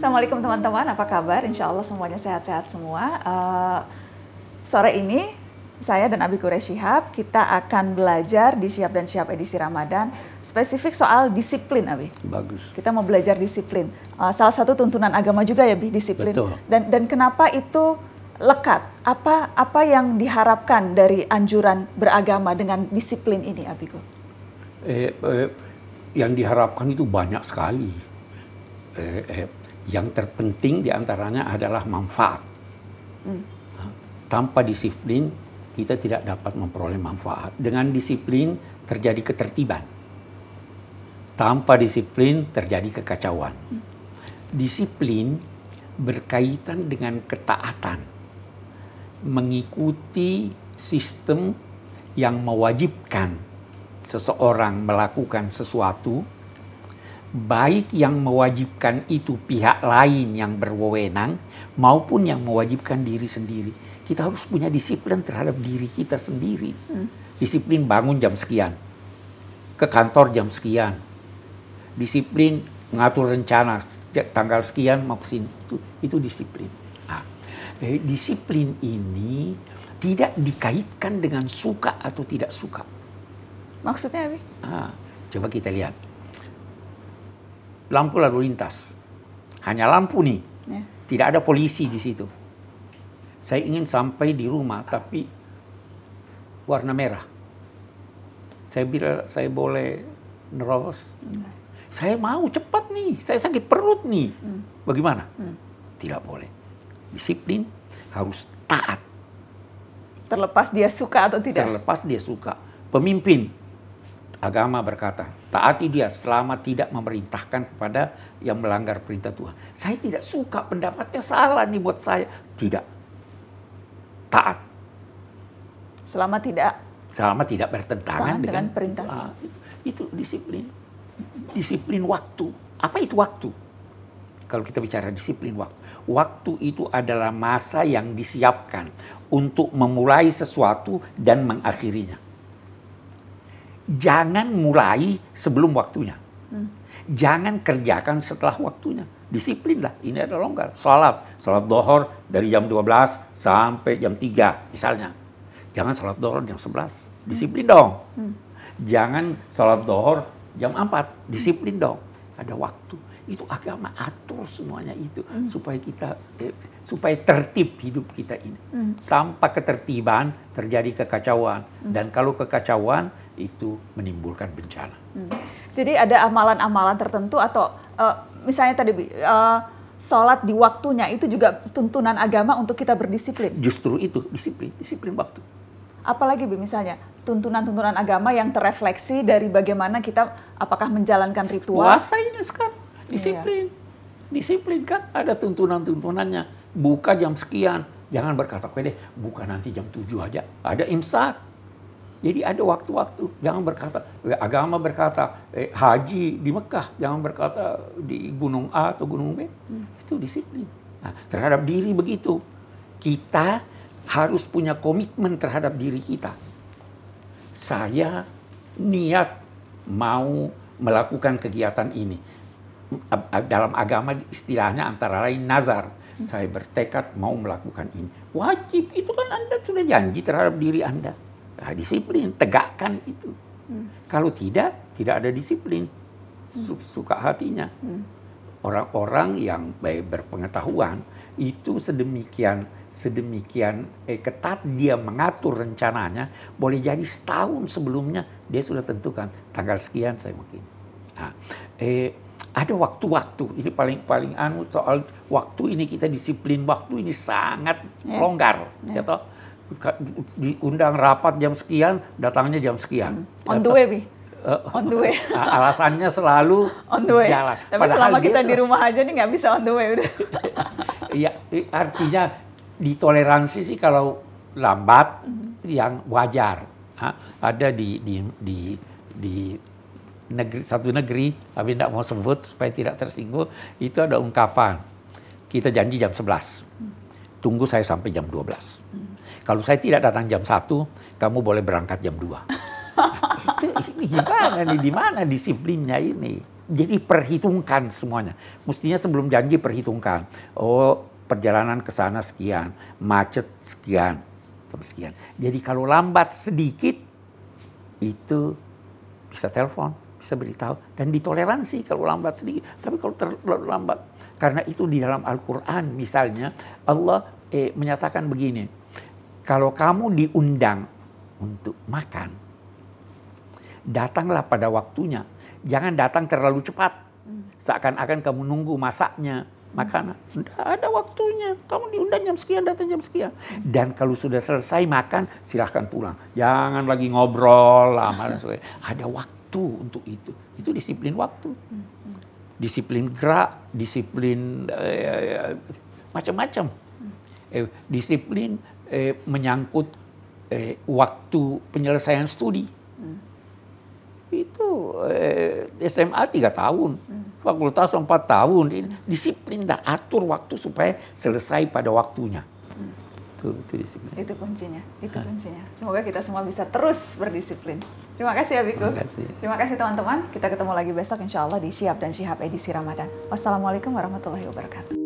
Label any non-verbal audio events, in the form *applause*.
Assalamualaikum teman-teman, apa kabar? Insya Allah semuanya sehat-sehat semua. Uh, sore ini saya dan Abi Kure Shihab kita akan belajar di Shihab dan Shihab edisi Ramadan spesifik soal disiplin Abi. Bagus. Kita mau belajar disiplin. Uh, salah satu tuntunan agama juga ya Bi disiplin. Betul. Dan dan kenapa itu lekat? Apa apa yang diharapkan dari anjuran beragama dengan disiplin ini Abiku? Eh, eh, yang diharapkan itu banyak sekali. Eh, eh, yang terpenting di antaranya adalah manfaat. Hmm. Tanpa disiplin kita tidak dapat memperoleh manfaat. Dengan disiplin terjadi ketertiban. Tanpa disiplin terjadi kekacauan. Hmm. Disiplin berkaitan dengan ketaatan. Mengikuti sistem yang mewajibkan seseorang melakukan sesuatu baik yang mewajibkan itu pihak lain yang berwenang maupun yang mewajibkan diri sendiri. Kita harus punya disiplin terhadap diri kita sendiri. Hmm. Disiplin bangun jam sekian, ke kantor jam sekian. Disiplin mengatur rencana tanggal sekian mau sini itu itu disiplin. Nah, eh, disiplin ini tidak dikaitkan dengan suka atau tidak suka. Maksudnya apa? Ah, coba kita lihat lampu lalu lintas. Hanya lampu nih. Ya. Tidak ada polisi di situ. Saya ingin sampai di rumah tapi warna merah. Saya bilang saya boleh nerobos. Hmm. Saya mau cepat nih, saya sakit perut nih. Hmm. Bagaimana? Hmm. Tidak boleh. Disiplin harus taat. Terlepas dia suka atau tidak? Terlepas dia suka. Pemimpin agama berkata, Taati dia selama tidak memerintahkan kepada yang melanggar perintah Tuhan. Saya tidak suka pendapatnya salah nih buat saya. Tidak. Taat. Selama tidak selama tidak bertentangan dengan, dengan perintah Tuhan. Ah, itu, itu disiplin. Disiplin waktu. Apa itu waktu? Kalau kita bicara disiplin waktu. Waktu itu adalah masa yang disiapkan untuk memulai sesuatu dan mengakhirinya jangan mulai sebelum waktunya. Hmm. Jangan kerjakan setelah waktunya. Disiplin lah, ini adalah longgar. Salat, salat dohor dari jam 12 sampai jam 3 misalnya. Jangan salat dohor jam 11, disiplin hmm. dong. Hmm. Jangan salat dohor jam 4, disiplin dong. Ada waktu. Itu agama atur semuanya itu hmm. supaya kita eh, supaya tertib hidup kita ini. Hmm. Tanpa ketertiban terjadi kekacauan hmm. dan kalau kekacauan itu menimbulkan bencana. Hmm. Jadi ada amalan-amalan tertentu atau uh, misalnya tadi uh, sholat di waktunya itu juga tuntunan agama untuk kita berdisiplin. Justru itu disiplin, disiplin waktu. Apalagi bi misalnya tuntunan-tuntunan agama yang terefleksi dari bagaimana kita apakah menjalankan ritual. Puasa ini sekarang disiplin, iya. disiplin kan ada tuntunan-tuntunannya. Buka jam sekian, jangan berkata, oke deh, buka nanti jam 7 aja. Ada imsak jadi ada waktu-waktu. Jangan berkata, agama berkata eh, haji di Mekah, jangan berkata di gunung A atau gunung B. Hmm. Itu disiplin. Nah, terhadap diri begitu. Kita harus punya komitmen terhadap diri kita. Saya niat mau melakukan kegiatan ini. Dalam agama istilahnya antara lain nazar. Saya bertekad mau melakukan ini. Wajib, itu kan Anda sudah janji terhadap diri Anda Nah, disiplin, tegakkan itu. Hmm. Kalau tidak, tidak ada disiplin. Hmm. Suka hatinya. Hmm. Orang-orang yang baik berpengetahuan itu sedemikian sedemikian eh, ketat dia mengatur rencananya, boleh jadi setahun sebelumnya dia sudah tentukan tanggal sekian saya mungkin. Nah, eh, ada waktu-waktu ini paling paling anu soal waktu ini kita disiplin waktu ini sangat yeah. longgar, yeah. ya toh diundang rapat jam sekian, datangnya jam sekian. Hmm. On the way, Bi. Uh, on the way. alasannya selalu on the way. jalan. Tapi Padahal selama kita di rumah aja nih nggak bisa on the way udah. *laughs* Iya, artinya ditoleransi sih kalau lambat hmm. yang wajar. Ha? Ada di di di di negeri satu negeri, tapi tidak mau sebut supaya tidak tersinggung, itu ada ungkapan kita janji jam 11. Hmm. Tunggu saya sampai jam 12. Hmm kalau saya tidak datang jam 1, kamu boleh berangkat jam 2. *laughs* itu ini gimana nih, di mana disiplinnya ini? Jadi perhitungkan semuanya. Mestinya sebelum janji perhitungkan. Oh, perjalanan ke sana sekian, macet sekian, sekian. Jadi kalau lambat sedikit itu bisa telepon, bisa beritahu dan ditoleransi kalau lambat sedikit. Tapi kalau terlalu lambat, karena itu di dalam Al-Quran misalnya Allah eh, menyatakan begini, kalau kamu diundang untuk makan, datanglah pada waktunya. Jangan datang terlalu cepat. Seakan-akan kamu nunggu masaknya makanan. Tidak ada waktunya. Kamu diundang jam sekian, datang jam sekian. Dan kalau sudah selesai makan, silahkan pulang. Jangan lagi ngobrol lama dan sebagainya. Ada waktu untuk itu. Itu disiplin waktu. Disiplin gerak, disiplin eh, macam-macam. Eh, disiplin eh, menyangkut eh, waktu penyelesaian studi. Itu eh, SMA tiga tahun, fakultas empat tahun. Disiplin dah atur waktu supaya selesai pada waktunya. Itu, itu disiplin. Itu kuncinya, itu kuncinya. Semoga kita semua bisa terus berdisiplin. Terima kasih ya Biku. Terima kasih. Terima kasih teman-teman. Kita ketemu lagi besok insya Allah di Siap dan Syihab edisi Ramadan. Wassalamualaikum warahmatullahi wabarakatuh.